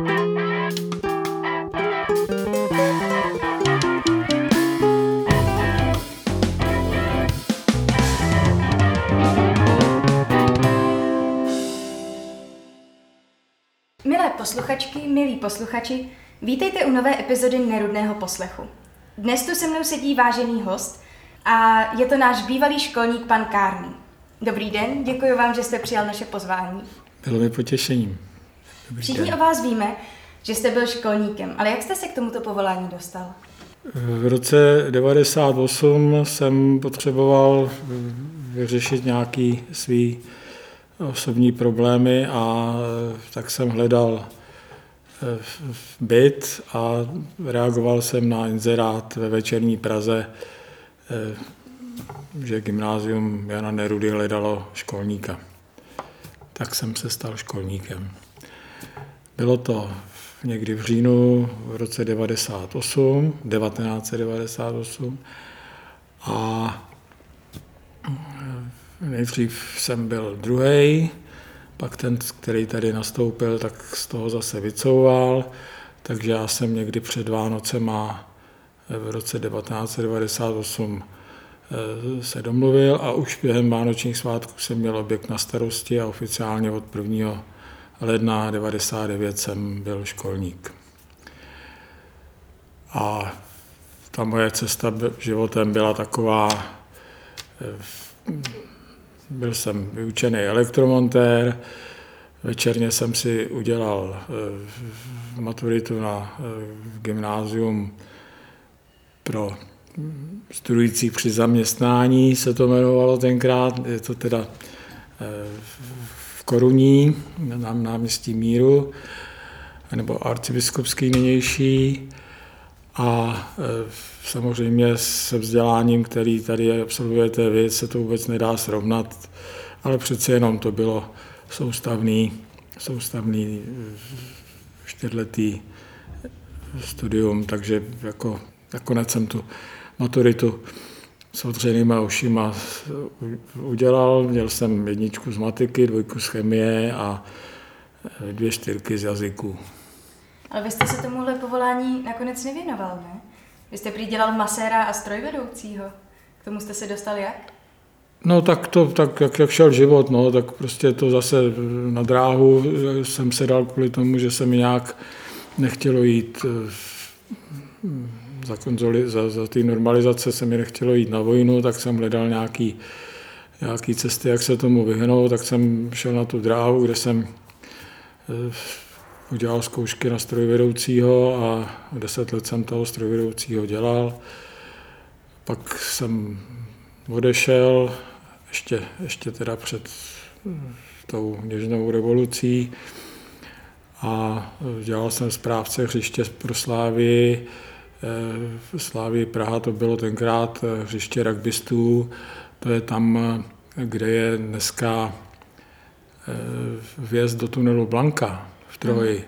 Milé posluchačky, milí posluchači, vítejte u nové epizody Nerudného poslechu. Dnes tu se mnou sedí vážený host a je to náš bývalý školník pan Kárný. Dobrý den, děkuji vám, že jste přijal naše pozvání. Bylo mi potěšením. Dobrý Všichni den. o vás víme, že jste byl školníkem, ale jak jste se k tomuto povolání dostal? V roce 98 jsem potřeboval vyřešit nějaký svý osobní problémy a tak jsem hledal eh, byt a reagoval jsem na inzerát ve večerní Praze, eh, že gymnázium Jana Nerudy hledalo školníka. Tak jsem se stal školníkem. Bylo to někdy v říjnu v roce 98, 1998 a Nejdřív jsem byl druhý, pak ten, který tady nastoupil, tak z toho zase vycouval, takže já jsem někdy před Vánocema v roce 1998 eh, se domluvil a už během vánočních svátků jsem měl objekt na starosti a oficiálně od 1. ledna 1999 jsem byl školník. A ta moje cesta životem byla taková, eh, byl jsem vyučený elektromontér, večerně jsem si udělal eh, maturitu na eh, gymnázium pro studující při zaměstnání, se to jmenovalo tenkrát, je to teda v Koruní, na náměstí Míru, nebo arcibiskupský nynější. A samozřejmě se vzděláním, který tady absolvujete vy, se to vůbec nedá srovnat, ale přece jenom to bylo soustavný, soustavný čtyřletý studium, takže jako nakonec jsem tu maturitu s otřenýma ušima udělal. Měl jsem jedničku z matiky, dvojku z chemie a dvě čtyřky z jazyku. Ale vy jste se tomuhle povolání nakonec nevěnoval, ne? Vy jste prý dělal maséra a strojvedoucího. K tomu jste se dostal jak? No tak to, tak jak, jak šel život, no, tak prostě to zase na dráhu jsem se dal kvůli tomu, že se mi nějak nechtělo jít eh, za, konzoli, za, za ty normalizace se mi nechtělo jít na vojnu, tak jsem hledal nějaký, nějaký cesty, jak se tomu vyhnout, tak jsem šel na tu dráhu, kde jsem eh, udělal zkoušky na strojvedoucího a deset let jsem toho strojvedoucího dělal. Pak jsem odešel, ještě, ještě teda před tou něžnou revolucí a dělal jsem správce hřiště pro Slávy. Eh, Slávy Praha to bylo tenkrát hřiště rugbystů, to je tam, kde je dneska eh, vjezd do tunelu Blanka Troji,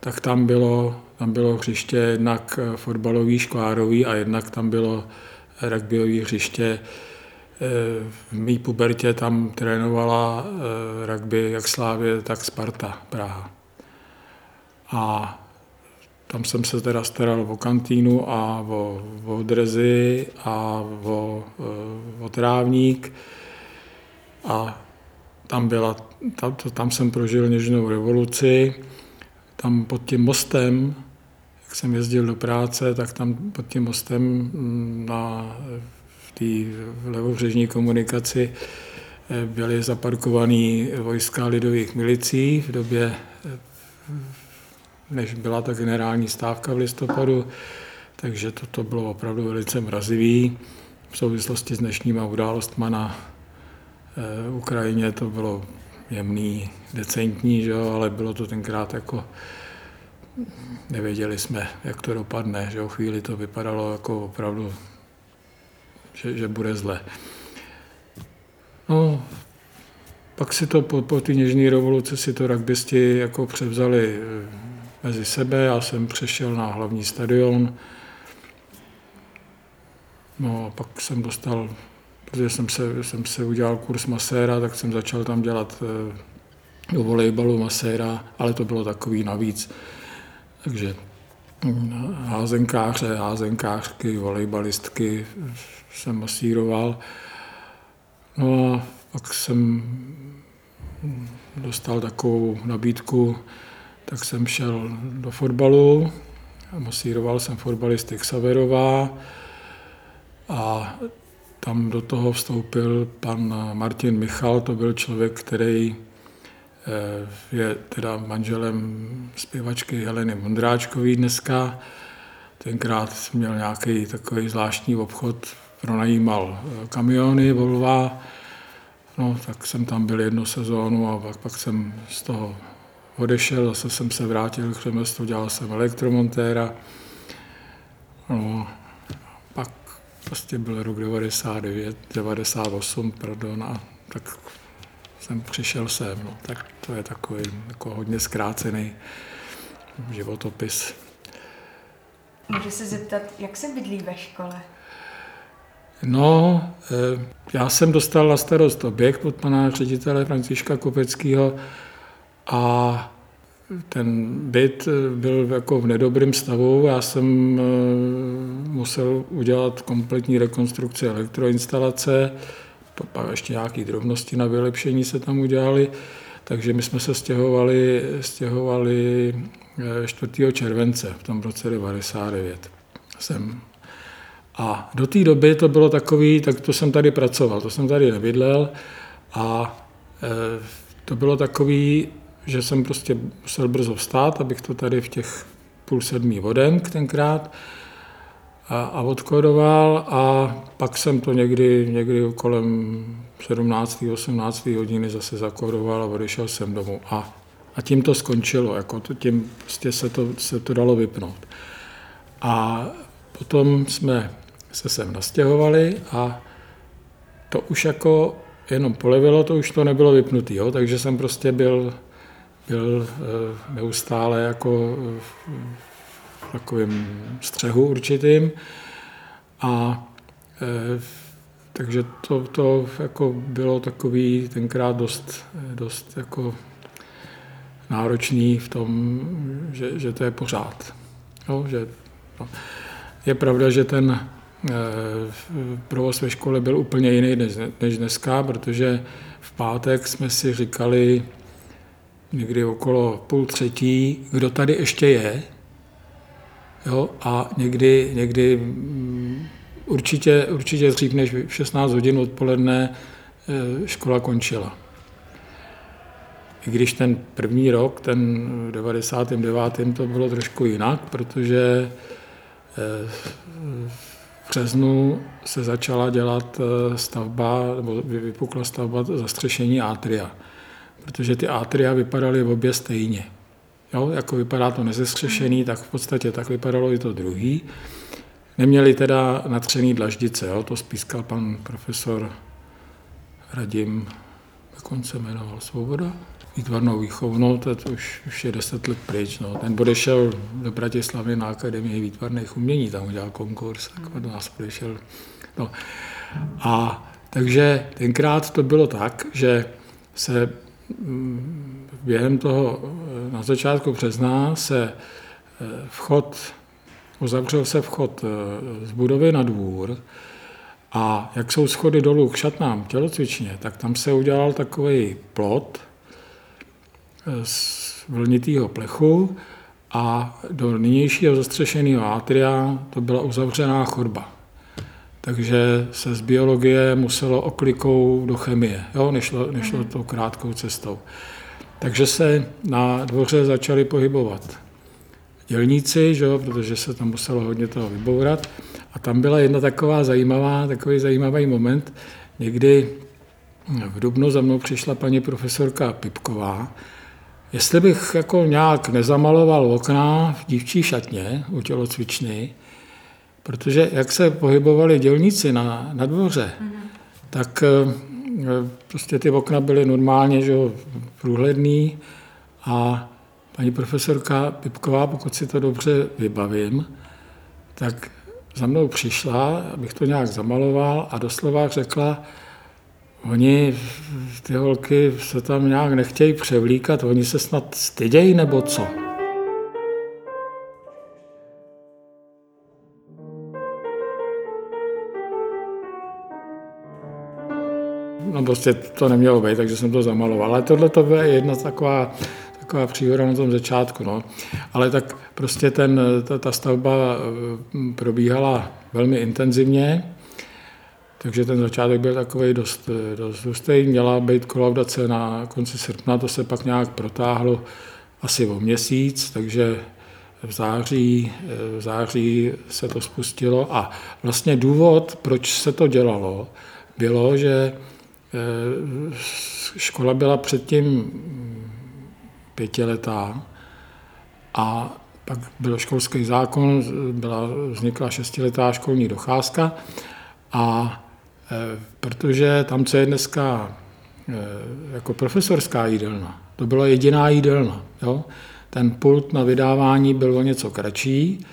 tak tam bylo, tam bylo hřiště jednak fotbalový, škvárový a jednak tam bylo rugbyový hřiště. Eh, v mý pubertě tam trénovala eh, rugby jak Slávě, tak Sparta Praha. A tam jsem se teda staral o kantýnu a o, o drezy a o, eh, o trávník. A tam, byla, tam, tam jsem prožil něžnou revoluci. Tam pod tím mostem, jak jsem jezdil do práce, tak tam pod tím mostem mm, na té levobřežní komunikaci eh, byly zaparkované vojska lidových milicí v době, eh, než byla ta generální stávka v listopadu, takže toto bylo opravdu velice mrazivý. V souvislosti s dnešníma událostmi na Eh, Ukrajině to bylo jemný, decentní, že jo, ale bylo to tenkrát jako, nevěděli jsme, jak to dopadne, že o chvíli to vypadalo jako opravdu, že, že bude zle. No, pak si to po, po té něžné revoluci si to rugbysti jako převzali eh, mezi sebe, já jsem přešel na hlavní stadion, no a pak jsem dostal protože jsem se, jsem se udělal kurz maséra, tak jsem začal tam dělat eh, do volejbalu maséra, ale to bylo takový navíc. Takže hm, házenkáře, házenkářky, volejbalistky jsem masíroval. No a pak jsem dostal takovou nabídku, tak jsem šel do fotbalu, masíroval jsem fotbalisty Xaverová a tam do toho vstoupil pan Martin Michal, to byl člověk, který eh, je teda manželem zpěvačky Heleny Mondráčkový dneska. Tenkrát měl nějaký takový zvláštní obchod, pronajímal eh, kamiony Volva, no tak jsem tam byl jednu sezónu a pak, pak jsem z toho odešel, zase jsem se vrátil k řemeslu, dělal jsem elektromontéra. No, pak prostě byl rok 99, 98, pardon, a tak jsem přišel sem. No, tak to je takový jako hodně zkrácený životopis. Můžu se zeptat, jak se bydlí ve škole? No, eh, já jsem dostal na starost objekt od pana ředitele Františka Kopeckého a ten byt byl jako v nedobrém stavu. Já jsem eh, musel udělat kompletní rekonstrukci elektroinstalace, pak ještě nějaké drobnosti na vylepšení se tam udělali, takže my jsme se stěhovali, stěhovali 4. Eh, července v tom roce 99. Jsem a do té doby to bylo takový, tak to jsem tady pracoval, to jsem tady nebydlel a e, to bylo takový, že jsem prostě musel brzo vstát, abych to tady v těch půl sedmý voden tenkrát a, a odkodoval a pak jsem to někdy, někdy kolem 17. 18. hodiny zase zakodoval a odešel jsem domů. A, a tím to skončilo, jako to, tím prostě se to, se to dalo vypnout. A potom jsme se sem nastěhovali a to už jako jenom polevilo, to už to nebylo vypnutý, jo? takže jsem prostě byl, byl eh, neustále jako v takovém střehu určitým a eh, takže to, to jako bylo takový tenkrát dost, dost jako náročný v tom, že, že to je pořád. Jo, že, no. Je pravda, že ten Eh, provoz ve škole byl úplně jiný než, než dneska, protože v pátek jsme si říkali někdy okolo půl třetí, kdo tady ještě je. Jo, a někdy, někdy mm, určitě, určitě dřív než v 16 hodin odpoledne eh, škola končila. I když ten první rok, ten v 99. to bylo trošku jinak, protože eh, březnu se začala dělat eh, stavba, nebo vypukla stavba zastřešení atria, protože ty atria vypadaly obě stejně. Jo, jako vypadá to nezestřešený, tak v podstatě tak vypadalo i to druhý. Neměli teda natřený dlaždice, jo, to spískal pan profesor Radim, jak on se jmenoval, Svoboda? výtvarnou výchovnou, to už, už je deset let pryč. No. Ten odešel do Bratislavy na Akademii výtvarných umění, tam udělal konkurs, tak do nás odešel. No. A takže tenkrát to bylo tak, že se během toho, na začátku března se eh, vchod, uzavřel se vchod eh, z budovy na dvůr a jak jsou schody dolů k šatnám tělocvičně, tak tam se udělal takový plot, z vlnitého plechu a do nynějšího zastřešeného atria to byla uzavřená chodba. Takže se z biologie muselo oklikou do chemie, jo? Nešlo, nešlo mhm. to krátkou cestou. Takže se na dvoře začali pohybovat dělníci, že jo? protože se tam muselo hodně toho vybourat. A tam byla jedna taková zajímavá, takový zajímavý moment. Někdy v Dubnu za mnou přišla paní profesorka Pipková, Jestli bych jako nějak nezamaloval okna v dívčí šatně u tělocvičny, protože jak se pohybovali dělníci na, na dvoře, mm-hmm. tak eh, prostě ty okna byly normálně že, průhledný a paní profesorka Pipková, pokud si to dobře vybavím, tak za mnou přišla, abych to nějak zamaloval a doslova řekla, Oni, ty holky, se tam nějak nechtějí převlíkat, oni se snad stydějí nebo co? No prostě to nemělo být, takže jsem to zamaloval. Ale tohle to je jedna taková, taková příhoda na tom začátku. No. Ale tak prostě ten, ta, ta stavba eh, probíhala velmi intenzivně, takže ten začátek byl takový dost, dost hustý. Měla být kolaudace na konci srpna, to se pak nějak protáhlo asi o měsíc, takže v září, v září se to spustilo a vlastně důvod, proč se to dělalo, bylo, že eh, škola byla předtím pětiletá a pak byl školský zákon, byla, vznikla šestiletá školní docházka a e, protože tam, co je dneska e, jako profesorská jídelna, to byla jediná jídelna. Jo? Ten pult na vydávání byl o něco kratší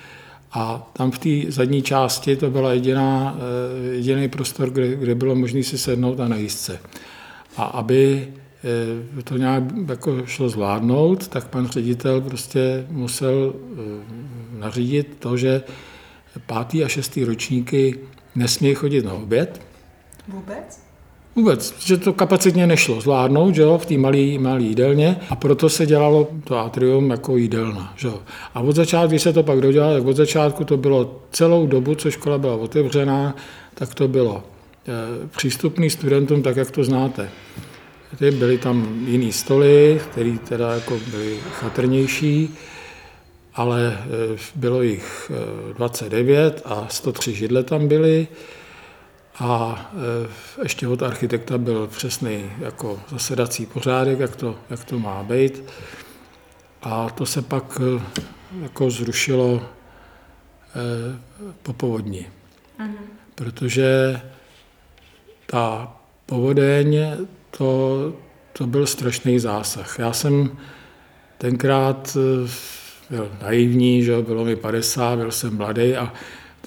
a tam v té zadní části to byla jediná, e, jediný prostor, kde, kde bylo možné si sednout a najíst se. A aby Eh, to nějak jako šlo zvládnout, tak pan ředitel prostě musel eh, nařídit to, že pátý a šestý ročníky nesmí chodit na oběd. Vůbec? Vůbec, že to kapacitně nešlo zvládnout že jo, v té malé malé jídelně a proto se dělalo to atrium jako jídelna. Že jo. A od začátku, když se to pak dodělalo, tak od začátku to bylo celou dobu, co škola byla otevřená, tak to bylo e, přístupný studentům, tak jak to znáte. Byly tam jiný stoly, které teda jako byly chatrnější, ale e, bylo jich 29 e, a 103 židle tam byly. A e, ještě od architekta byl přesný jako zasedací pořádek, jak to, jak to má být. A to se pak jako zrušilo po povodni. Mhm. Protože ta povodeň to, to byl strašný zásah. Já jsem tenkrát byl naivní, že bylo mi 50, byl jsem mladý a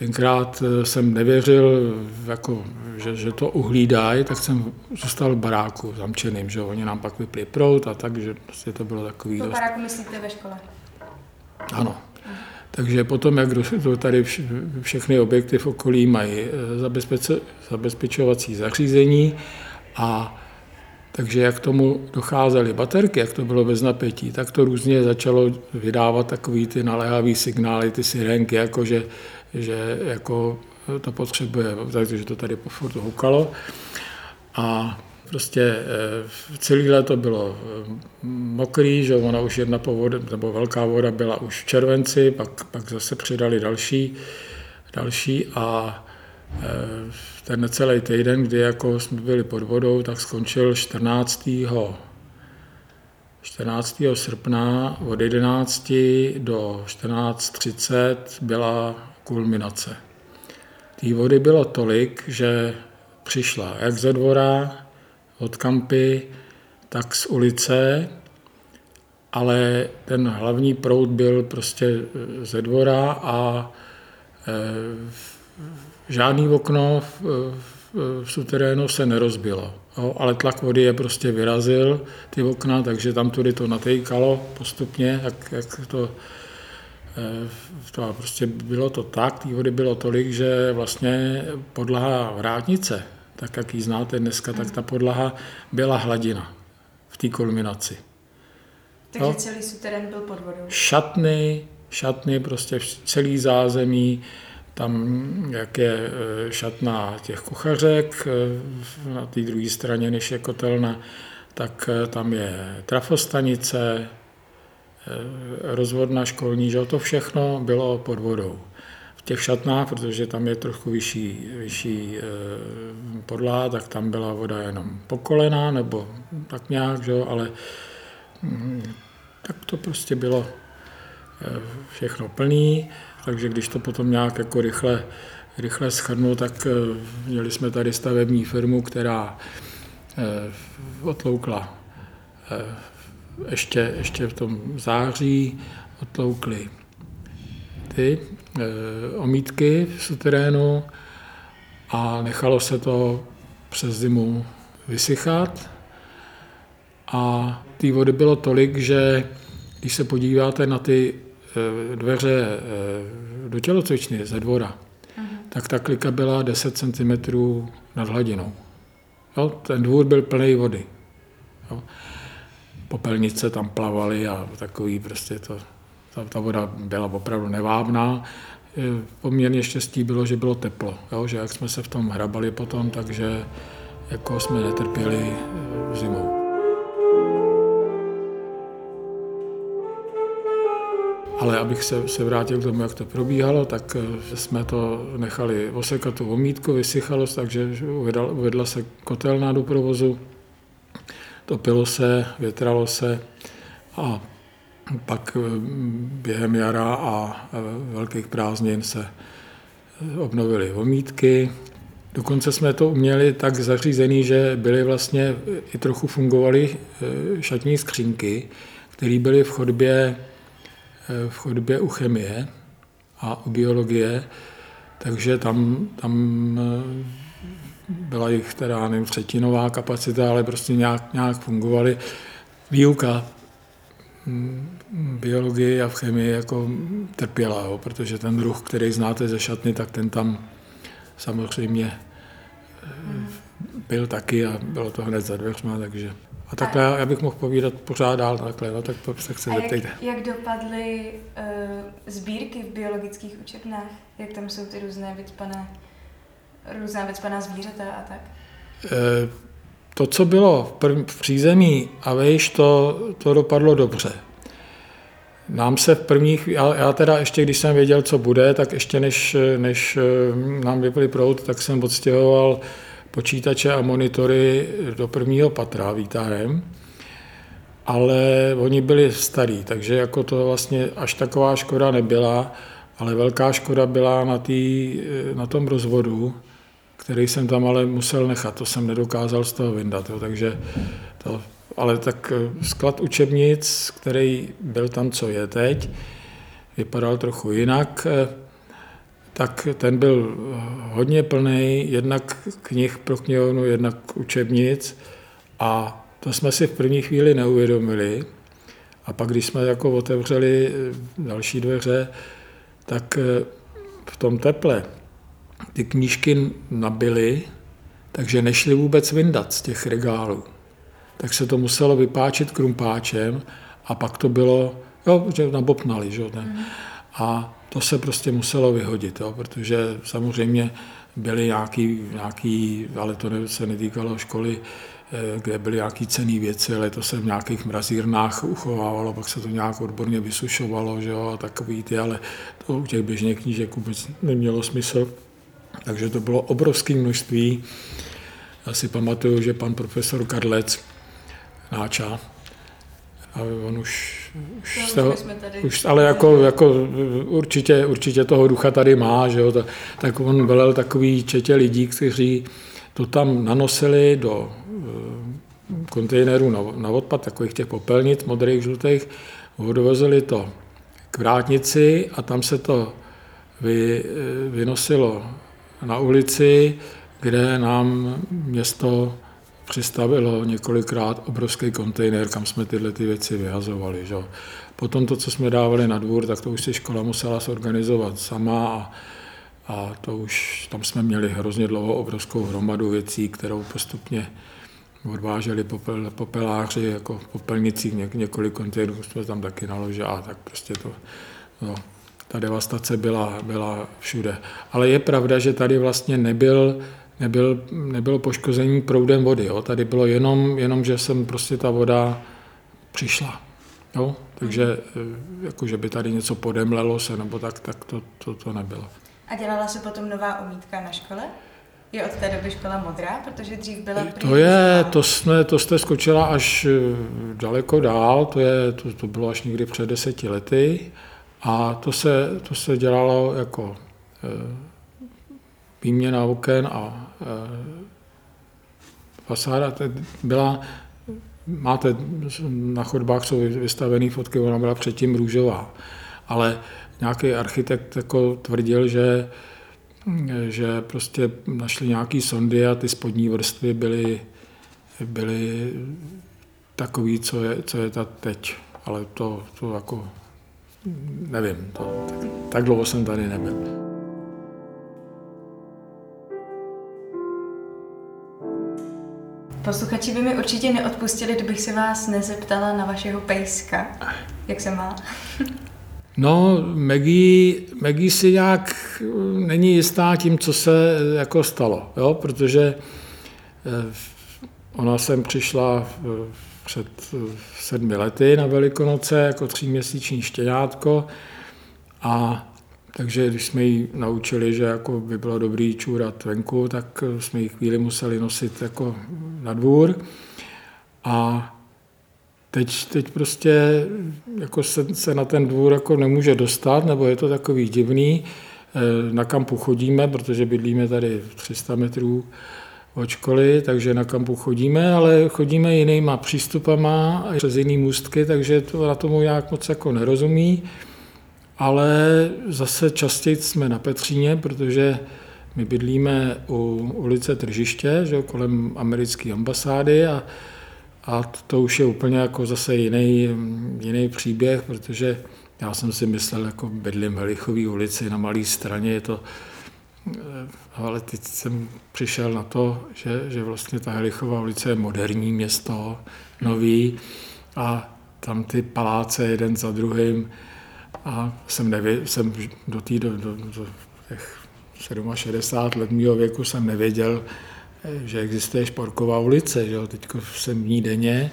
tenkrát eh, jsem nevěřil, jako, že, že to uhlídají, tak jsem zůstal v baráku zamčeným, že oni nám pak vypli prout a tak, že prostě to bylo takový To dost... baráku myslíte ve škole? Ano. Takže potom, jak tady všechny objekty v okolí mají eh, zabezpečovací zařízení a takže jak tomu docházely baterky, jak to bylo bez napětí, tak to různě začalo vydávat takový ty naléhavý signály, ty sirenky, jako že, jako to potřebuje, takže to tady furt hukalo. A prostě eh, celý léto bylo eh, mokrý, že ona už jedna povoda, nebo velká voda byla už v červenci, pak, pak zase přidali další, další a Eh, ten necelý týden, kdy jako jsme byli pod vodou, tak skončil 14. 14. srpna od 11 do 14.30 byla kulminace. Té vody bylo tolik, že přišla jak ze dvora, od kampy, tak z ulice, ale ten hlavní proud byl prostě ze dvora a e, žádný okno v, v, suterénu se nerozbilo. Jo, ale tlak vody je prostě vyrazil, ty okna, takže tam tudy to natejkalo postupně, jak, jak to, to prostě bylo to tak, té vody bylo tolik, že vlastně podlaha vrátnice, tak jak ji znáte dneska, tak ta podlaha byla hladina v té kulminaci. Takže jo? celý suterén byl pod vodou? Šatny, šatny, prostě celý zázemí, tam, jak je e, šatna těch kuchařek e, na té druhé straně, než je kotelna, tak tam je trafostanice, rozvodna školní, že to všechno bylo pod vodou. V těch šatnách, protože tam je trochu vyšší, vyšší podlá, tak tam byla voda jenom pokolená, nebo tak nějak, že? ale mm, tak to prostě bylo všechno plný. Takže když to potom nějak jako rychle, rychle schrnu, tak eh, měli jsme tady stavební firmu, která eh, otloukla eh, ještě, ještě v tom září, otloukli ty omítky v suterénu a nechalo se to přes zimu vysychat. A té vody bylo tolik, že když se podíváte na ty Eh, dveře eh, do tělocvičny ze dvora, uh-huh. tak ta klika byla 10 cm nad hladinou. Jo? Ten dvůr byl plný vody. Jo? Popelnice tam plavaly a takový prostě to, ta, ta voda byla opravdu nevábná. Poměrně štěstí bylo, že bylo teplo, jo? že jak jsme se v tom hrabali potom, takže jako jsme netrpěli eh, zimou. Ale abych se, se vrátil k tomu, jak to probíhalo, tak eh, jsme to nechali osekat tu omítku, vysychalo, takže uvedla, uvedla se kotelná do provozu, topilo se, větralo se a pak eh, během jara a eh, velkých prázdnin se obnovily omítky. Dokonce jsme to uměli tak zařízený, že byly vlastně i trochu fungovaly šatní skřínky, které byly v chodbě v chodbě u chemie a u biologie, takže tam, tam eh, byla jich teda, nevím, třetinová kapacita, ale prostě nějak, nějak fungovaly. Výuka mm, biologii a v chemii jako trpěla, jo, protože ten druh, který znáte ze šatny, tak ten tam samozřejmě eh, byl taky a bylo to hned za dveřma, takže a takhle a, já bych mohl povídat pořád dál takhle, no, tak se chce zeptejte. Jak, jak dopadly uh, sbírky v biologických učebnách? Jak tam jsou ty různé vycpané, různá vycpaná zvířata a tak? Uh, to, co bylo v, prv, v přízemí a vejš, to, to dopadlo dobře. Nám se v prvních, já, já teda ještě, když jsem věděl, co bude, tak ještě než, než eh, nám vypli prout, tak jsem odstěhoval počítače a monitory do prvního patra výtahem, ale oni byli starý, takže jako to vlastně až taková škoda nebyla, ale velká škoda byla na, tý, na tom rozvodu, který jsem tam ale musel nechat, to jsem nedokázal z toho vyndat, jo, takže to, ale tak eh, sklad učebnic, který byl tam, co je teď, vypadal trochu jinak, eh, tak ten byl hodně plný, jednak knih pro knihovnu, jednak učebnic. A to jsme si v první chvíli neuvědomili. A pak, když jsme jako otevřeli eh, další dveře, tak eh, v tom teple ty knížky nabily, takže nešly vůbec vyndat z těch regálů. Tak se to muselo vypáčit krumpáčem a pak to bylo, jo, že nabopnali, že? Mm. A to se prostě muselo vyhodit, jo, protože samozřejmě byly nějaký, nějaký, ale to se netýkalo školy, kde byly nějaké cené věci, ale to se v nějakých mrazírnách uchovávalo, pak se to nějak odborně vysušovalo, že jo, a takový ty, ale to u těch běžných knížek vůbec nemělo smysl. Takže to bylo obrovské množství. Já si pamatuju, že pan profesor Karlec, Náča, a on už, už, z toho, už ale jako, jako určitě, určitě toho ducha tady má, že jo, tak on velel takový četě lidí, kteří to tam nanosili do eh, kontejnerů na, na odpad, takových těch popelnic, modrých, žlutých, odvezli to k vrátnici a tam se to vy, eh, vynosilo na ulici, kde nám město přistavilo několikrát obrovský kontejner, kam jsme tyhle ty věci vyhazovali. Že? Potom to, co jsme dávali na dvůr, tak to už si škola musela zorganizovat sama a, a to už, tam jsme měli hrozně dlouho obrovskou hromadu věcí, kterou postupně odváželi popel, popeláři, jako v popelnicích něk, několik kontejnerů jsme tam taky naložili a tak prostě to, no, ta devastace byla, byla všude. Ale je pravda, že tady vlastně nebyl nebyl, nebylo poškození proudem vody. Jo. Tady bylo jenom, jenom, že jsem prostě ta voda přišla. Jo? Takže eh, jako, že by tady něco podemlelo se nebo tak, tak to, to, to nebylo. A dělala se potom nová omítka na škole? Je od té doby škola modrá, protože dřív byla To je, to, jsme, to jste skočila až eh, daleko dál, to, je, to, to bylo až někdy před deseti lety. A to se, to se dělalo jako eh, výměna oken a e, fasáda. Byla, máte na chodbách jsou vystavené fotky, ona byla předtím růžová, ale nějaký architekt jako tvrdil, že, že prostě našli nějaký sondy a ty spodní vrstvy byly, byly takový, co je, co je ta teď. Ale to, to jako nevím, to, tak, tak dlouho jsem tady nebyl. Posluchači by mi určitě neodpustili, kdybych se vás nezeptala na vašeho pejska. Jak se má? No, Maggie, Maggie si nějak není jistá tím, co se jako stalo, jo? protože eh, ona sem přišla před sedmi lety na Velikonoce jako tříměsíční štěňátko a takže když jsme ji naučili, že jako by bylo dobrý čůrat venku, tak jsme ji chvíli museli nosit jako na dvůr. A teď, teď prostě jako se, se na ten dvůr jako nemůže dostat, nebo je to takový divný. E, na kampu chodíme, protože bydlíme tady 300 metrů od školy, takže na kampu chodíme, ale chodíme jinýma přístupama a přes jiný můstky, takže to na tomu nějak moc jako nerozumí ale zase častěji jsme na Petříně, protože my bydlíme u ulice Tržiště, že, kolem americké ambasády a, a to už je úplně jako zase jiný, jiný příběh, protože já jsem si myslel, jako bydlím v Helichové ulici na malé straně, je to, eh, ale teď jsem přišel na to, že, že vlastně ta Helichová ulice je moderní město, nový a tam ty paláce jeden za druhým, a jsem, nevě, jsem do, tý, do, do, do těch 67 let mého věku jsem nevěděl, že existuje Šporková ulice. Že Teď jsem v ní denně.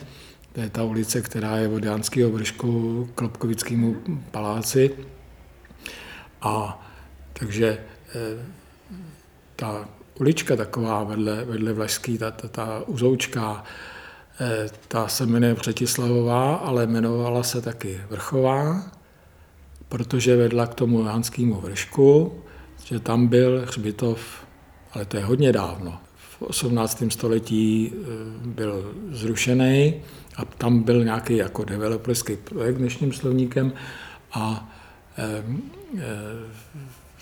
To je ta ulice, která je od Jánského vršku k Klopkovickému paláci. A takže eh, ta ulička taková vedle, vedle Vlašský, ta, ta, ta uzoučka, eh, ta se jmenuje Přetislavová, ale jmenovala se taky Vrchová protože vedla k tomu Jánskému vršku, že tam byl hřbitov, ale to je hodně dávno. V 18. století eh, byl zrušený a tam byl nějaký jako developerský projekt dnešním slovníkem a e, e,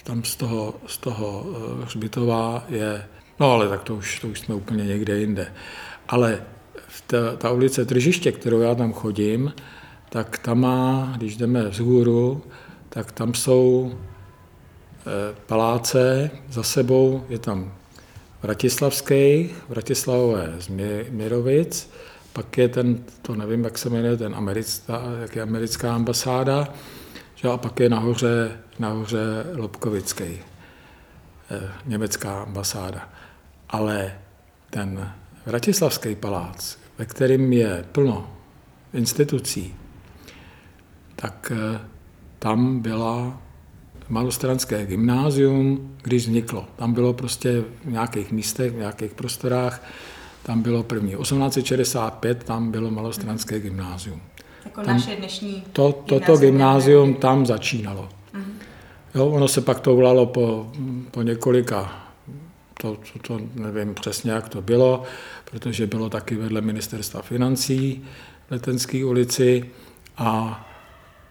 tam z toho, z toho hřbitova je, no ale tak to už, to už jsme úplně někde jinde. Ale ta, ta ulice Tržiště, kterou já tam chodím, tak tam má, když jdeme vzhůru, tak tam jsou eh, paláce, za sebou je tam Vratislavský, Vratislavové z Mirovic, pak je ten, to nevím, jak se jmenuje, ten americká, jak je americká ambasáda, že, a pak je nahoře, nahoře Lobkovický, eh, německá ambasáda. Ale ten Vratislavský palác, ve kterém je plno institucí, tak eh, tam byla malostranské gymnázium, když vzniklo. Tam bylo prostě v nějakých místech, v nějakých prostorách, tam bylo první. 1865 tam bylo malostranské gymnázium. Jako tam, naše dnešní to, Toto gymnázium tam začínalo. Uh-huh. Jo, ono se pak to volalo po, po několika, to, to, to nevím přesně, jak to bylo, protože bylo taky vedle ministerstva financí v Letenské ulici a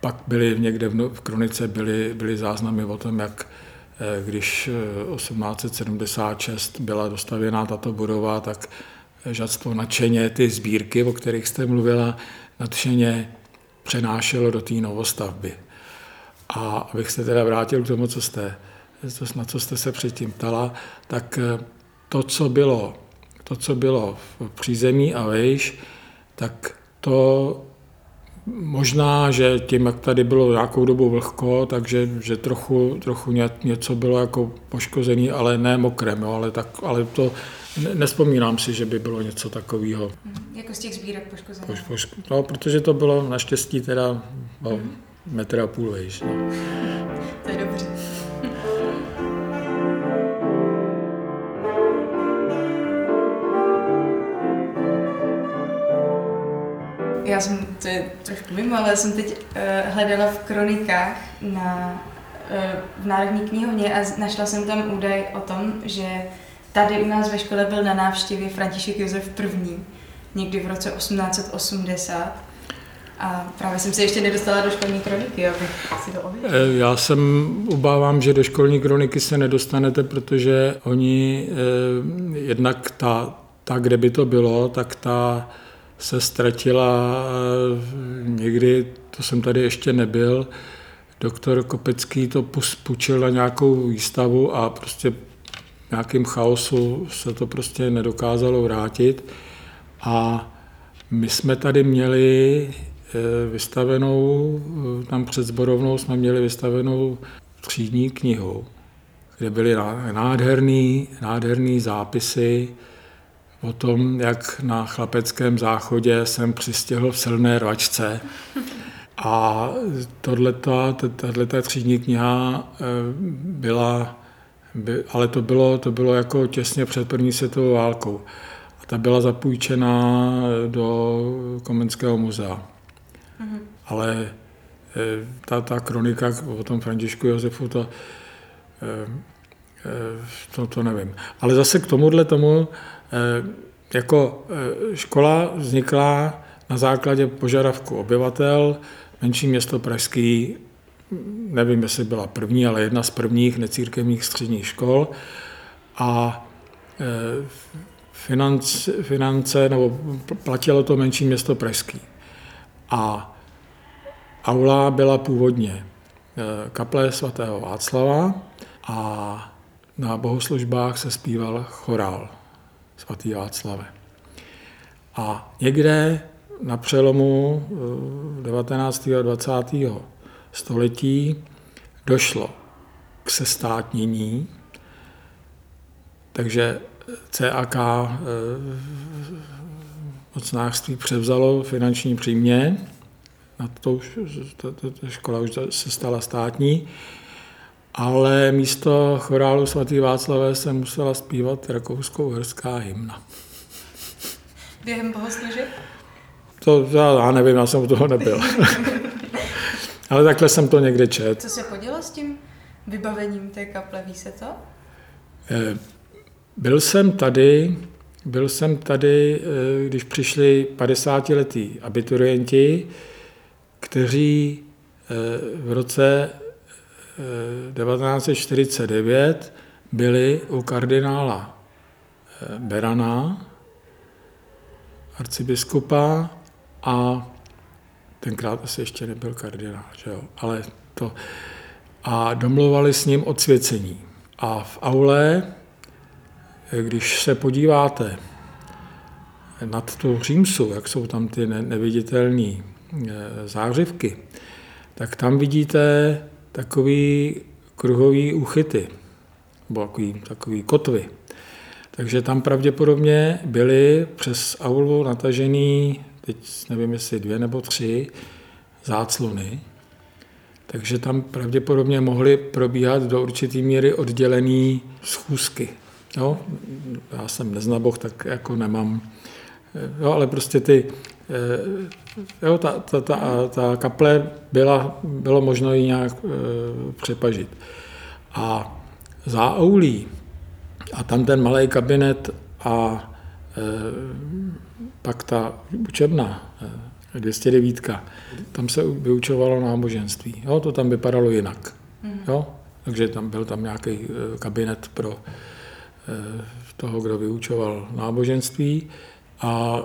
pak byly někde v kronice byly, byly záznamy o tom, jak eh, když 1876 eh, byla dostavěná tato budova, tak žadstvo nadšeně ty sbírky, o kterých jste mluvila, nadšeně přenášelo do té novostavby. A abych se teda vrátil k tomu, co jste, na co jste se předtím ptala, tak eh, to, co bylo, to, co bylo v přízemí a vejš, tak to Možná, že tím, jak tady bylo nějakou dobu vlhko, takže že trochu, trochu něco bylo jako poškozený, ale ne mokrem, jo, ale, tak, ale to nespomínám si, že by bylo něco takového. Mm, jako z těch sbírek poškozené? Poš, poš, no, protože to bylo naštěstí teda no, mm. metr a půl vejš. No. To je dobře. Já jsem, to je trošku mimo, ale jsem teď uh, hledala v kronikách na, uh, v Národní knihovně a našla jsem tam údaj o tom, že tady u nás ve škole byl na návštěvě František Josef I. někdy v roce 1880. A právě jsem se ještě nedostala do školní kroniky, abych si to ověřila. Eh, já jsem obávám, že do školní kroniky se nedostanete, protože oni, eh, jednak ta, ta, kde by to bylo, tak ta se ztratila někdy, to jsem tady ještě nebyl, doktor Kopecký to půjčil na nějakou výstavu a prostě nějakým chaosu se to prostě nedokázalo vrátit. A my jsme tady měli eh, vystavenou, tam před zborovnou jsme měli vystavenou třídní knihu, kde byly nádherný, nádherný zápisy o tom, jak na chlapeckém záchodě jsem přistěhl v silné rvačce. A tato třídní kniha eh, byla, by, ale to bylo, to bylo jako těsně před první světovou válkou. A ta byla zapůjčena do Komenského muzea. Mm-hmm. Ale eh, ta, ta kronika o tom Františku Josefu, to, eh, to, to nevím. Ale zase k tomuhle tomu, jako škola vznikla na základě požadavku obyvatel, menší město Pražský, nevím, jestli byla první, ale jedna z prvních necírkevních středních škol a e, finance, finance nebo platilo to menší město Pražský. A aula byla původně kaple svatého Václava a na bohoslužbách se zpíval chorál svatý Václave. A někde na přelomu 19. Eh, a 20. století došlo k sestátnění, takže CAK eh, mocnářství převzalo finanční přímě, na to, to, to, to škola už se stala státní, ale místo chorálu svatý Václavé se musela zpívat rakouskou herská hymna. Během bohoslužeb? To já nevím, já jsem u toho nebyl. Ale takhle jsem to někde čet. Co se podělo s tím vybavením té kaple, ví se to? Eh, byl jsem tady, byl jsem tady, eh, když přišli 50-letí abiturienti, kteří eh, v roce 1949 byli u kardinála Berana, arcibiskupa, a tenkrát asi ještě nebyl kardinál, že jo, ale to. A domluvali s ním odsvěcení. A v aule, když se podíváte nad tu římsu, jak jsou tam ty neviditelné zářivky, tak tam vidíte takový kruhový úchyty, nebo takový, takový kotvy. Takže tam pravděpodobně byly přes aulu natažený teď nevím, jestli dvě nebo tři záclony, takže tam pravděpodobně mohly probíhat do určité míry oddělené schůzky. Jo? Já jsem neznaboch, tak jako nemám, jo, ale prostě ty, eh, jo, ta, ta, ta, ta kaple byla, bylo možno ji nějak e, přepažit. A za aulí a tam ten malý kabinet a e, pak ta učebna, 209, eh, tam se vyučovalo náboženství. Jo, to tam vypadalo jinak. Mhm. Jo? Takže tam byl tam nějaký eh, kabinet pro eh, toho, kdo vyučoval náboženství. A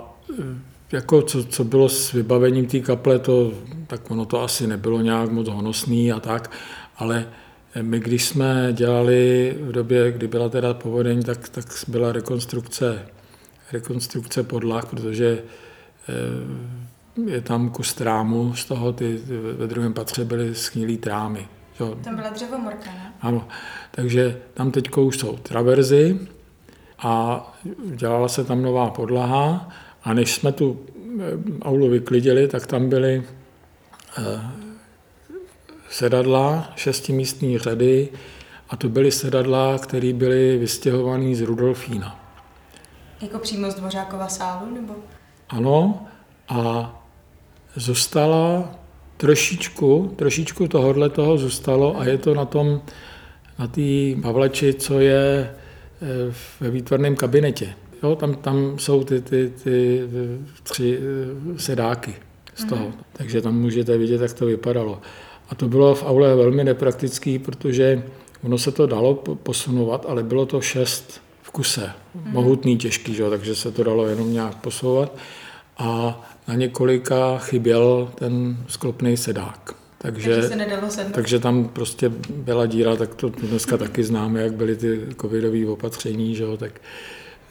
jako co, co bylo s vybavením té kaple, to, tak ono to asi nebylo nějak moc honosný a tak, ale my, když jsme dělali v době, kdy byla teda povodeň, tak, tak byla rekonstrukce rekonstrukce podlah, protože eh, je tam kus trámu, z toho ty, ve druhém patře byly schnilý trámy. Jo. Tam byla dřevomorka, ne? Ano, takže tam teď už jsou traverzy a dělala se tam nová podlaha a než jsme tu eh, aulu vyklidili, tak tam byly eh, sedadla, šestimístní řady a to byly sedadla, které byly vystěhované z Rudolfína. Jako přímo z Dvořákova sálu, nebo? Ano, a zůstala trošičku, trošičku tohohle toho zůstalo a je to na tom, na té Pavleči, co je eh, ve výtvarném kabinetě. Jo, tam, tam jsou ty, ty, ty tři eh, sedáky z toho, mm. takže tam můžete vidět, jak to vypadalo. A to bylo v aule velmi nepraktický, protože ono se to dalo posunovat, ale bylo to šest kuse. Mohutný, těžký, že? takže se to dalo jenom nějak posouvat. A na několika chyběl ten sklopný sedák. Takže, takže, se nedalo sednout. takže tam prostě byla díra, tak to dneska taky známe, jak byly ty covidové opatření, že jo, tak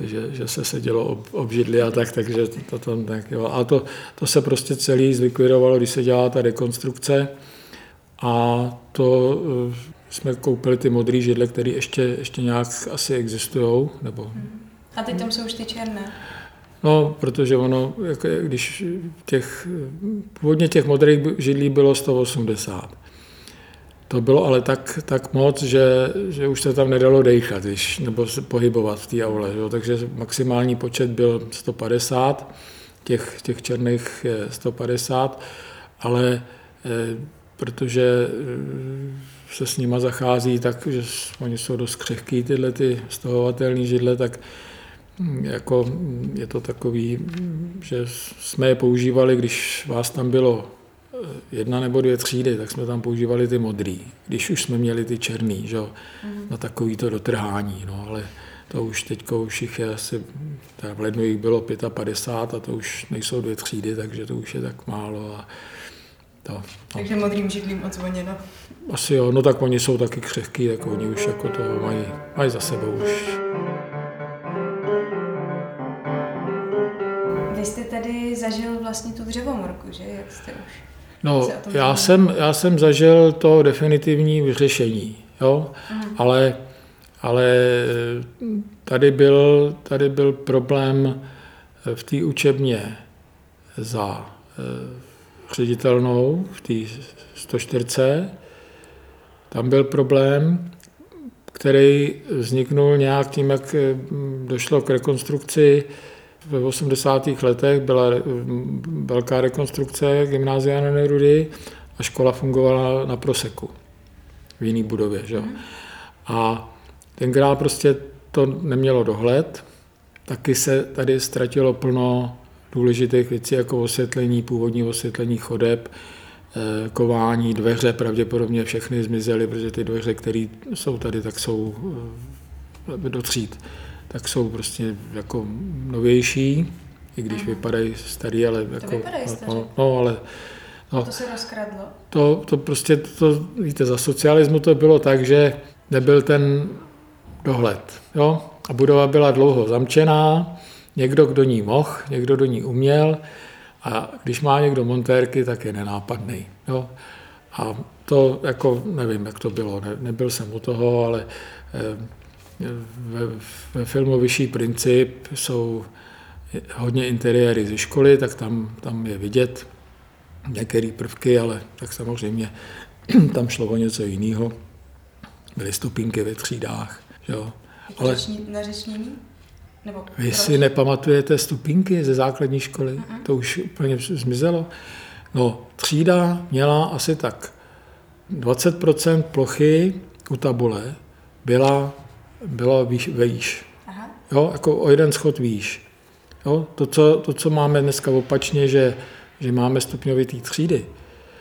že, že se sedělo ob, obžidli a tak, takže to, to tam tak, jo. A to, to se prostě celý zlikvidovalo, když se dělala ta rekonstrukce a to eh, jsme koupili ty modré židle, které ještě, ještě nějak asi existují. Nebo... A teď tam jsou už ty černé. No, protože ono, jako, když těch, původně těch modrých židlí bylo 180. To bylo ale tak, tak moc, že, že už se tam nedalo dejchat, když, nebo se pohybovat v té aule. Že? Takže maximální počet byl 150, těch, těch černých je 150, ale e, protože eh, se s nima zachází tak, že oni jsou dost křehký, tyhle ty stahovatelné židle, tak hm, jako je to takový, že jsme je používali, když vás tam bylo jedna nebo dvě třídy, tak jsme tam používali ty modrý, když už jsme měli ty černý, že, mm. na takový to dotrhání, no, ale to už teď už jich je asi, v lednu jich bylo 55 a to už nejsou dvě třídy, takže to už je tak málo a to, no. Takže modrým židlím odzvoněno. Asi jo, no tak oni jsou taky křehký, tak oni už jako to mají, mají za sebou už. Vy jste tady zažil vlastně tu dřevomorku, že? Jak jste už No, já jsem, já jsem zažil to definitivní vyřešení, jo, mm. ale, ale tady, byl, tady byl problém v té učebně za eh, ředitelnou v té 104. Tam byl problém, který vzniknul nějak tím, jak došlo k rekonstrukci ve 80. letech. Byla velká rekonstrukce gymnázia na Nerudy a škola fungovala na Proseku v jiné budově. Že? Mhm. A tenkrát prostě to nemělo dohled, taky se tady ztratilo plno důležitých věcí jako osvětlení, původní osvětlení chodeb, eh, kování, dveře, pravděpodobně všechny zmizely, protože ty dveře, které jsou tady, tak jsou eh, do tříd, tak jsou prostě jako novější, i když Aha. vypadají starý, ale to jako... Vypadají no, no, ale No, to se rozkradlo? To, to prostě, to, víte, za socialismu to bylo tak, že nebyl ten dohled. Jo? A budova byla dlouho zamčená, někdo, kdo ní mohl, někdo do ní uměl a když má někdo montérky, tak je nenápadný. Jo? A to jako nevím, jak to bylo, ne, nebyl jsem u toho, ale eh, ve, ve filmu Vyšší princip jsou hodně interiéry ze školy, tak tam, tam je vidět některé prvky, ale tak samozřejmě tam šlo o něco jiného. Byly stupínky ve třídách. Jo. Ale, na řečnění? Nebo Vy proč? si nepamatujete stupínky ze základní školy? Uh-huh. To už úplně zmizelo. No, třída měla asi tak 20% plochy u tabule byla, byla výš, výš. Aha. Jo, jako o jeden schod výš. Jo, to, co, to, co máme dneska opačně, že, že máme stupňovitý třídy,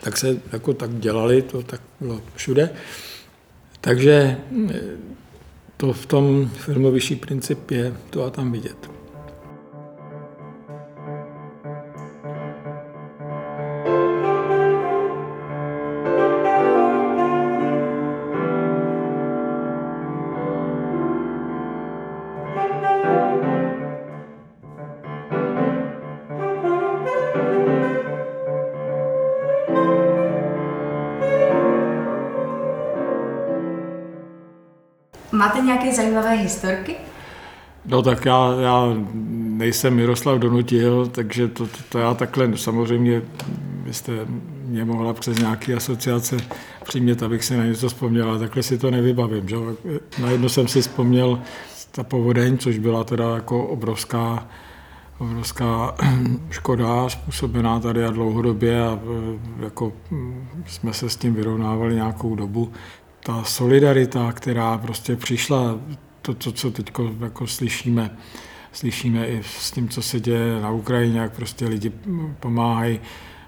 tak se jako tak dělali, to tak bylo všude. Takže to v tom filmu Vyšší princip je to a tam vidět. Nějaké zajímavé historky? No tak já, já nejsem Miroslav Donutil, takže to, to, to já takhle samozřejmě byste mě mohla přes nějaké asociace přimět, abych si na něco vzpomněl, ale takhle si to nevybavím. Že? Najednou jsem si vzpomněl ta povodeň, což byla teda jako obrovská, obrovská škoda způsobená tady a dlouhodobě a jako jsme se s tím vyrovnávali nějakou dobu ta solidarita, která prostě přišla, to, to co teď jako slyšíme, slyšíme i s tím, co se děje na Ukrajině, jak prostě lidi pomáhají.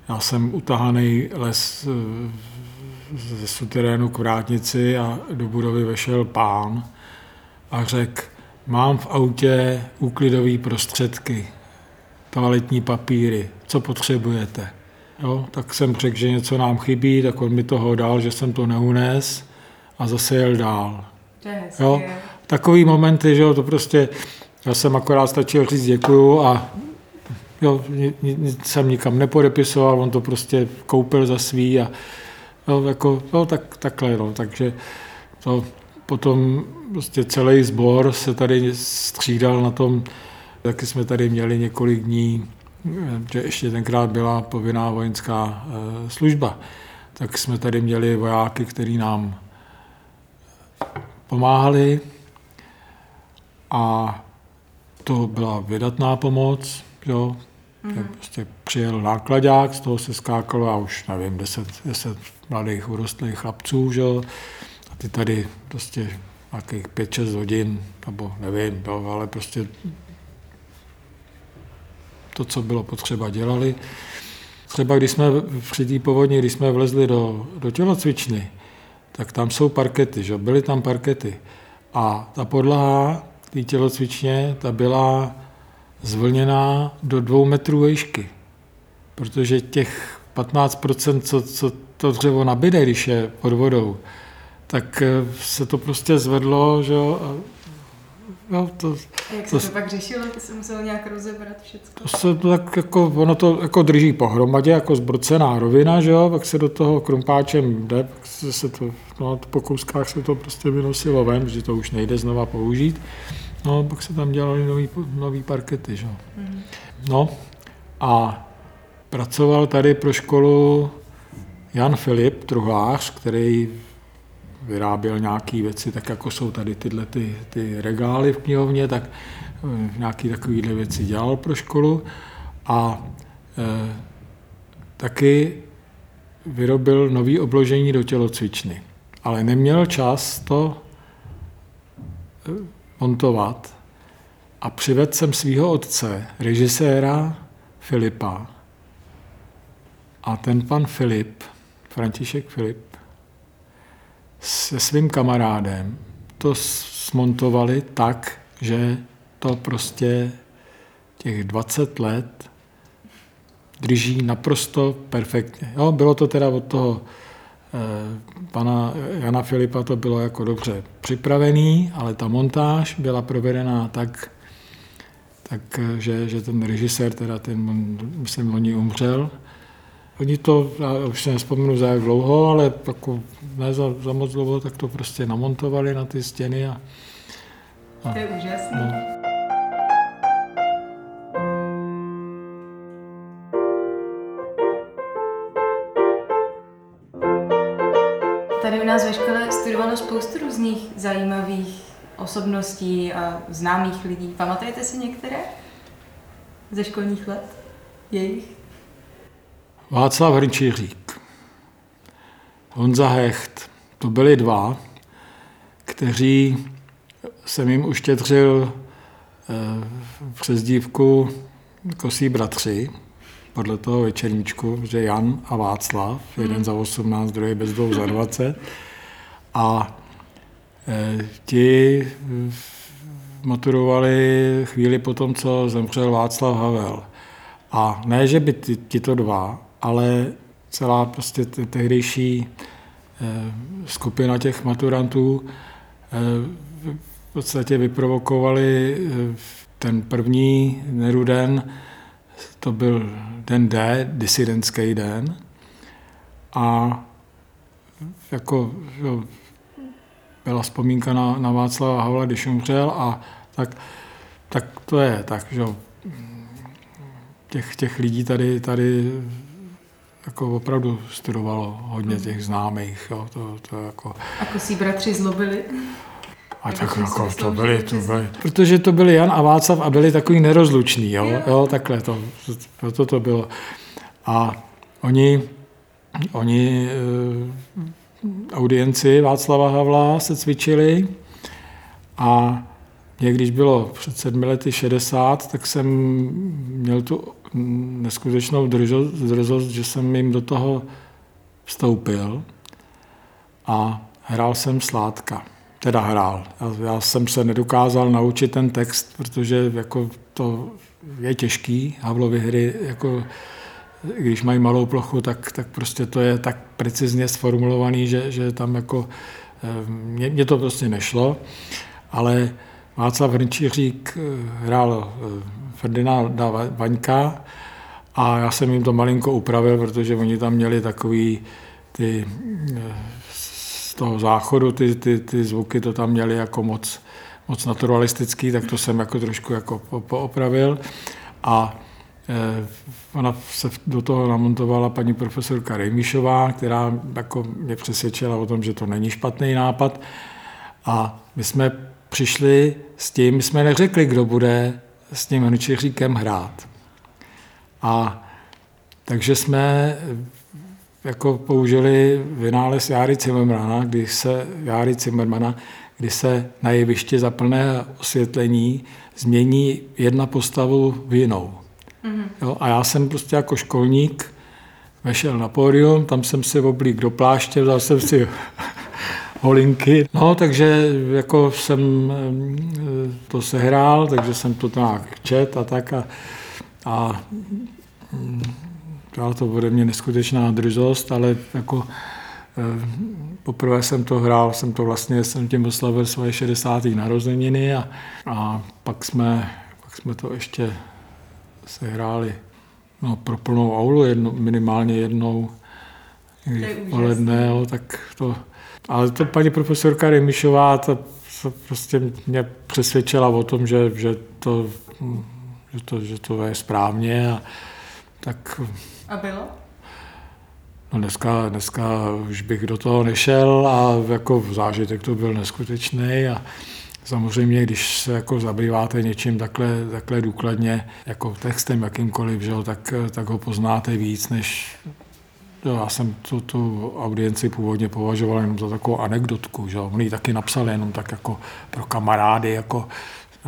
Já jsem utahaný les eh, ze suterénu k vrátnici a do budovy vešel pán a řekl, mám v autě úklidové prostředky, toaletní papíry, co potřebujete. Jo, tak jsem řekl, že něco nám chybí, tak on mi toho dal, že jsem to neunes a zase jel dál. jo? Takový momenty, že jo, to prostě Já jsem akorát stačil říct děkuju a jo, nic jsem nikam nepodepisoval, on to prostě koupil za svý a jo, jako, jo, tak, takhle, no, takže to potom prostě celý sbor se tady střídal na tom, taky jsme tady měli několik dní, že ještě tenkrát byla povinná vojenská eh, služba, tak jsme tady měli vojáky, kteří nám pomáhali a to byla vydatná pomoc, jo. Mm-hmm. Prostě přijel nákladák, z toho se skákalo a už nevím, deset, deset mladých urostlých chlapců, že A ty tady prostě nějakých 5-6 hodin, nebo nevím, jo, ale prostě to, co bylo potřeba, dělali. Třeba když jsme při té povodni, když jsme vlezli do, do tělocvičny, tak tam jsou parkety, že? byly tam parkety. A ta podlaha té tělocvičně, ta byla zvlněná do dvou metrů výšky. Protože těch 15%, co, co to dřevo nabide, když je pod vodou, tak eh, se to prostě zvedlo, že jo, No, to, a jak se to, to pak řešilo? To se muselo nějak rozebrat všechno? To se tak jako, ono to jako drží pohromadě, jako zbrcená rovina, že jo, pak se do toho krumpáčem jde, pak se, se to, no, po kouskách se to prostě vynosilo ven, že to už nejde znova použít. No, pak se tam dělali nový, nový parkety, že jo. Mm-hmm. No, a pracoval tady pro školu Jan Filip Truhlář, který vyráběl nějaké věci, tak jako jsou tady tyhle ty, ty regály v knihovně, tak eh, nějaké takovéhle věci dělal pro školu a e, taky vyrobil nový obložení do tělocvičny. Ale neměl čas to eh, montovat a přivedl jsem svého otce, režiséra Filipa. A ten pan Filip, František Filip, se svým kamarádem to smontovali tak, že to prostě těch 20 let drží naprosto perfektně. Jo, bylo to teda od toho eh, pana Jana Filipa to bylo jako dobře připravený, ale ta montáž byla provedená tak, tak že, že ten režisér, teda ten, myslím, loni umřel, Oni to, já už se nespomenu za jak dlouho, ale jako ne za, za moc dlouho, tak to prostě namontovali na ty stěny. A, a, to je úžasné. No. Tady u nás ve škole studovalo spoustu různých zajímavých osobností a známých lidí. Pamatujete si některé ze školních let? Jejich? Václav Hrnčířík, Honza Hecht, to byli dva, kteří jsem jim uštědřil eh, přezdívku Kosí bratři, podle toho večerníčku, že Jan a Václav, jeden za 18, druhý bez dvou za 20. A eh, ti maturovali chvíli po tom, co zemřel Václav Havel. A ne, že by tito dva, ale celá prostě tehdejší eh, skupina těch maturantů eh, v podstatě vyprovokovali eh, ten první Neruden, to byl den D, disidentský den. A jako jo, byla vzpomínka na, na Václava Havla, když umřel a tak, tak to je tak, že těch, těch lidí tady, tady jako opravdu studovalo hodně těch známých. Jo, to, to jako... Ako si bratři zlobili? A tak jako to byli, to byli, protože to byli Jan a Václav a byli takový nerozluční, jo, jo takhle to, proto to bylo. A oni, oni e, audienci Václava Havla se cvičili a mě, když bylo před sedmi lety 60, tak jsem měl tu neskutečnou drzost, že jsem jim do toho vstoupil a hrál jsem sládka. Teda hrál. Já, já jsem se nedokázal naučit ten text, protože jako to je těžký. Havlovy hry, jako, když mají malou plochu, tak, tak prostě to je tak precizně sformulovaný, že, že tam jako eh, mě, mě to prostě nešlo. Ale Václav Hrnčířík hrál Ferdinanda Vaňka a já jsem jim to malinko upravil, protože oni tam měli takový ty z toho záchodu, ty, ty, ty zvuky to tam měli jako moc, moc naturalistický, tak to jsem jako trošku jako poopravil. A Eh, ona se do toho namontovala paní profesorka Rejmišová, která jako mě přesvědčila o tom, že to není špatný nápad. A my jsme přišli s tím, jsme neřekli, kdo bude s tím Hrnčeříkem hrát. A takže jsme jako použili vynález Járy Zimmermana, kdy se, Járy Zimmermana, kdy se na jeviště za plné osvětlení změní jedna postavu v jinou. Mm-hmm. Jo, a já jsem prostě jako školník vešel na pódium, tam jsem si oblík do pláště, vzal jsem si holinky. No, takže jako jsem eh, to sehrál, takže jsem to nějak čet a tak a, a byla mm, to ode mě neskutečná drzost, ale jako eh, poprvé jsem to hrál, jsem to vlastně, jsem tím oslavil svoje 60. narozeniny a, a pak jsme, pak jsme to ještě se hráli no, pro plnou aulu jedno, minimálně jednou poledne, tak to, ale to paní profesorka Remišová, ta, ta prostě mě přesvědčila o tom, že, že, to, že, to, že to je správně a tak... A bylo? No dneska, dneska už bych do toho nešel a jako zážitek to byl neskutečný a Samozřejmě, když se jako zabýváte něčím takhle, takhle důkladně, jako textem jakýmkoliv, že, tak, tak ho poznáte víc, než já jsem tu, tu audienci původně považoval jenom za takovou anekdotku, že on ji taky napsal jenom tak jako pro kamarády, jako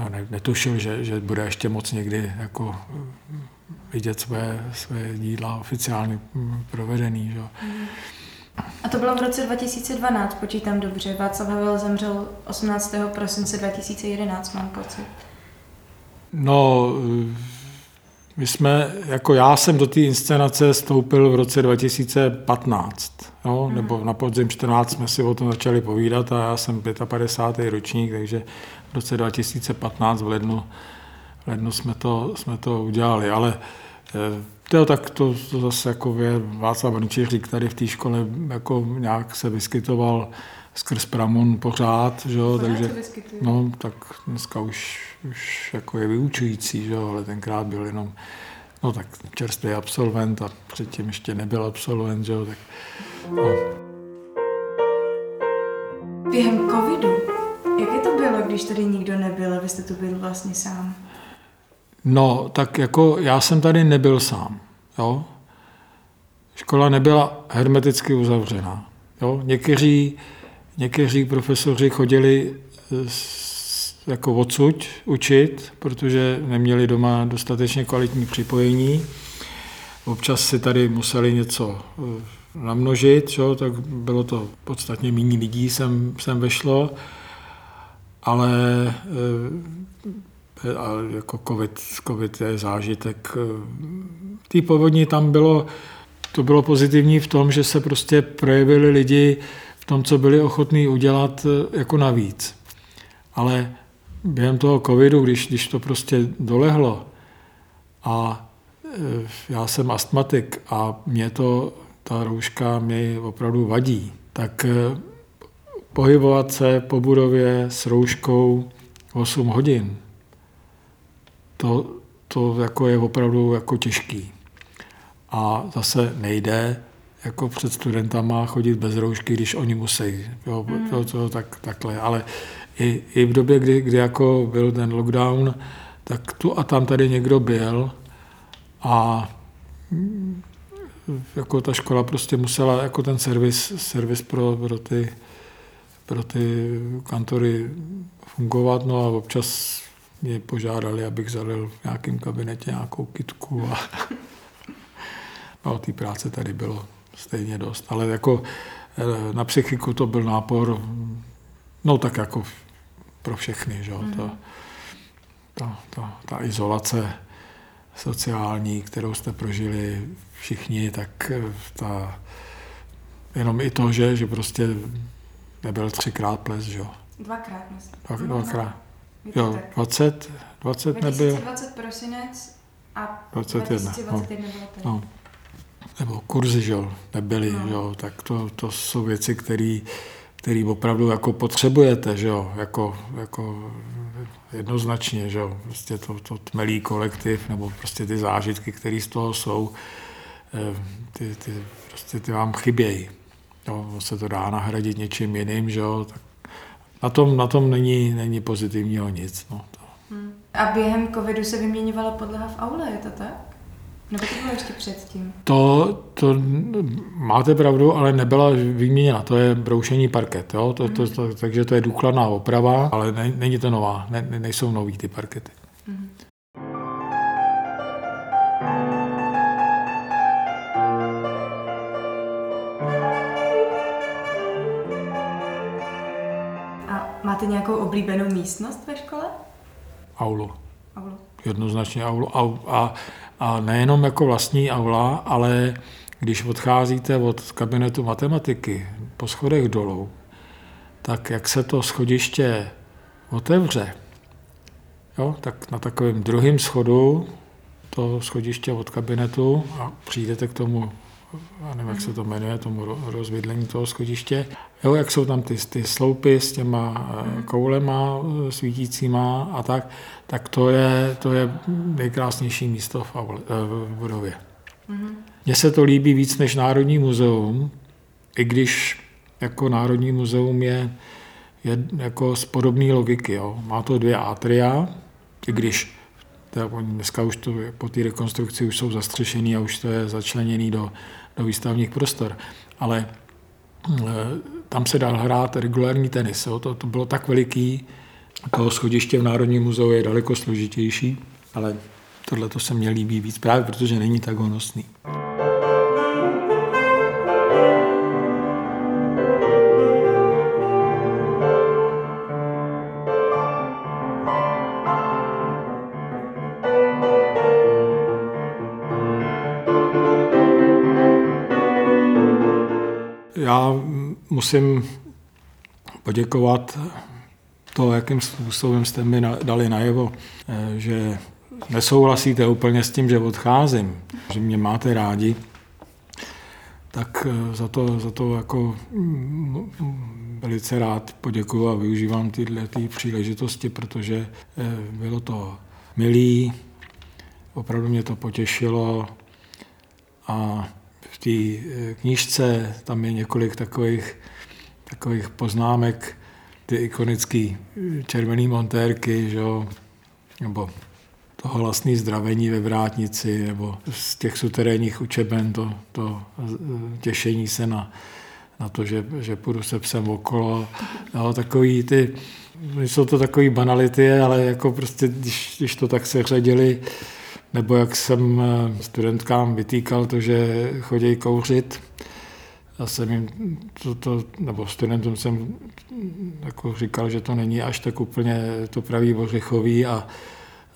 ne, netušil, že, že bude ještě moc někdy jako vidět své, své díla oficiálně provedený. Že. Mm. A to bylo v roce 2012, počítám dobře. Václav Havel zemřel 18. prosince 2011, mám pocit. No, my jsme, jako já jsem do té inscenace stoupil v roce 2015, jo? Hmm. nebo na podzim 14 jsme si o tom začali povídat a já jsem 55. ročník, takže v roce 2015 v lednu, v lednu jsme, to, jsme to udělali, ale eh, to, tak to, to zase jako je Václav Brnčíř, tady v té škole jako nějak se vyskytoval skrz Pramon pořád, že jo, takže, no, tak dneska už, už jako je vyučující, že jo, ale tenkrát byl jenom, no tak čerstvý absolvent a předtím ještě nebyl absolvent, že jo, tak, no. Během covidu, jak je to bylo, když tady nikdo nebyl a vy jste tu byl vlastně sám? No, tak jako já jsem tady nebyl sám. Jo? Škola nebyla hermeticky uzavřená. Jo? Někteří, někteří profesoři chodili jako odsud učit, protože neměli doma dostatečně kvalitní připojení. Občas si tady museli něco eh, namnožit, čo? tak bylo to podstatně méně lidí sem, sem vešlo, ale eh, a jako COVID, COVID je zážitek. Té povodní tam bylo, to bylo pozitivní v tom, že se prostě projevili lidi v tom, co byli ochotní udělat jako navíc. Ale během toho covidu, když, když to prostě dolehlo a e, já jsem astmatik a mě to, ta rouška mě opravdu vadí, tak e, pohybovat se po budově s rouškou 8 hodin, to, to jako je opravdu jako těžký. A zase nejde jako před studentama chodit bez roušky, když oni musí. Jo, mm. to, to, tak, takhle. Ale i, i v době, kdy, kdy jako byl ten lockdown, tak tu a tam tady někdo byl a jako ta škola prostě musela jako ten servis, servis pro, pro, ty, pro ty kantory fungovat, no a občas mě požádali, abych zalil v nějakém kabinetě nějakou kitku a no, té práce tady bylo stejně dost. Ale jako eh, na psychiku to byl nápor, no tak jako pro všechny, že? Mm. To, ta, ta, ta izolace sociální, kterou jste prožili všichni, tak eh, ta, jenom i to, že, že prostě nebyl třikrát ples, že Dvakrát, myslím. Dva, dvakrát. To Jo, tak. 20, 20 nebyl, 2020 prosinec a 21, 2021 bylo to. no. Nebo kurzy, že jo, nebyly, No. že jo, tak to, to jsou věci, které který opravdu jako potřebujete, že jo, jako, jako jednoznačně, že jo, prostě to, to tmelý kolektiv, nebo prostě ty zážitky, které z toho jsou, eh, ty, ty, prostě ty vám chybějí. Jo, se to dá nahradit něčím jiným, že jo, tak na tom, na tom není, není pozitivního nic. No. To, Hmm. A během covidu se vyměňovala podlaha v aule, je to tak? Nebo to bylo ještě předtím? To, to máte pravdu, ale nebyla vyměněna. To je broušení parket. Jo? To, to, to, takže to je důkladná oprava, ale ne, není to nová. Ne, ne- nejsou nový ty parkety. Mhm. A máte nějakou oblíbenou místnost ve škole? Aulu. Aulu. Jednoznačně aulu. A, a, a nejenom jako vlastní aula, ale když odcházíte od kabinetu matematiky po schodech dolů, tak jak se to schodiště otevře, jo, tak na takovém druhém schodu to schodiště od kabinetu a přijdete k tomu, já nevím, jak se to jmenuje, tomu ro- rozvidlení toho schodiště. Jo, jak jsou tam ty, ty sloupy s těma eh, koulema eh, svítícíma a tak, tak to je, to je nejkrásnější místo v, eh, v budově. Mhm. Mně se to líbí víc než Národní muzeum, i když jako Národní muzeum je, je jako z podobné logiky. Jo. Má to dvě atria, i když teda dneska už to po té rekonstrukci už jsou zastřešený a už to je začleněný do, do výstavních prostor. Ale tam se dal hrát regulární tenis. Jo. To, to bylo tak veliký, to schodiště v Národním muzeu je daleko složitější, ale tohle to se mně líbí víc právě, protože není tak honosný. Musím poděkovat to, jakým způsobem jste mi dali najevo, eh, že nesouhlasíte úplně s tím, že odcházím, že mě máte rádi, tak eh, za to, za to jako mm, mm, velice rád poděkuju a využívám tyhle ty příležitosti, protože eh, bylo to milý, opravdu mě to potěšilo a té eh, knížce tam je několik takových, takových poznámek, ty ikonické červené montérky, že jo, nebo to hlasné zdravení ve vrátnici, nebo z těch suterénních učeben to, to eh, těšení se na, na to, že, že půjdu se psem okolo. No, takový ty, jsou to takové banality, ale jako prostě, když, když to tak se řadili, nebo jak jsem eh, studentkám vytýkal to, že chodí kouřit, já jsem jim to, to, nebo studentům jsem jako říkal, že to není až tak úplně to pravý ořechový a,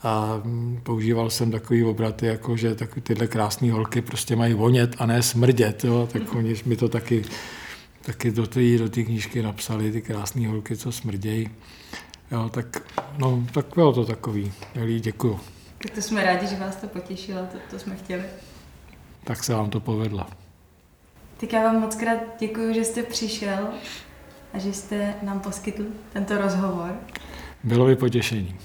a používal jsem takový obraty, jako že takový tyhle krásné holky prostě mají vonět a ne smrdět, jo? tak oni mi to taky, taky do té do knížky napsali, ty krásné holky, co smrdějí. Jo, tak, no, tak bylo to takový. Milý, děkuju. Tak to jsme rádi, že vás to potěšilo, to, to jsme chtěli. Tak se vám to povedlo. Tak já vám moc krát děkuji, že jste přišel a že jste nám poskytl tento rozhovor. Bylo mi potěšení.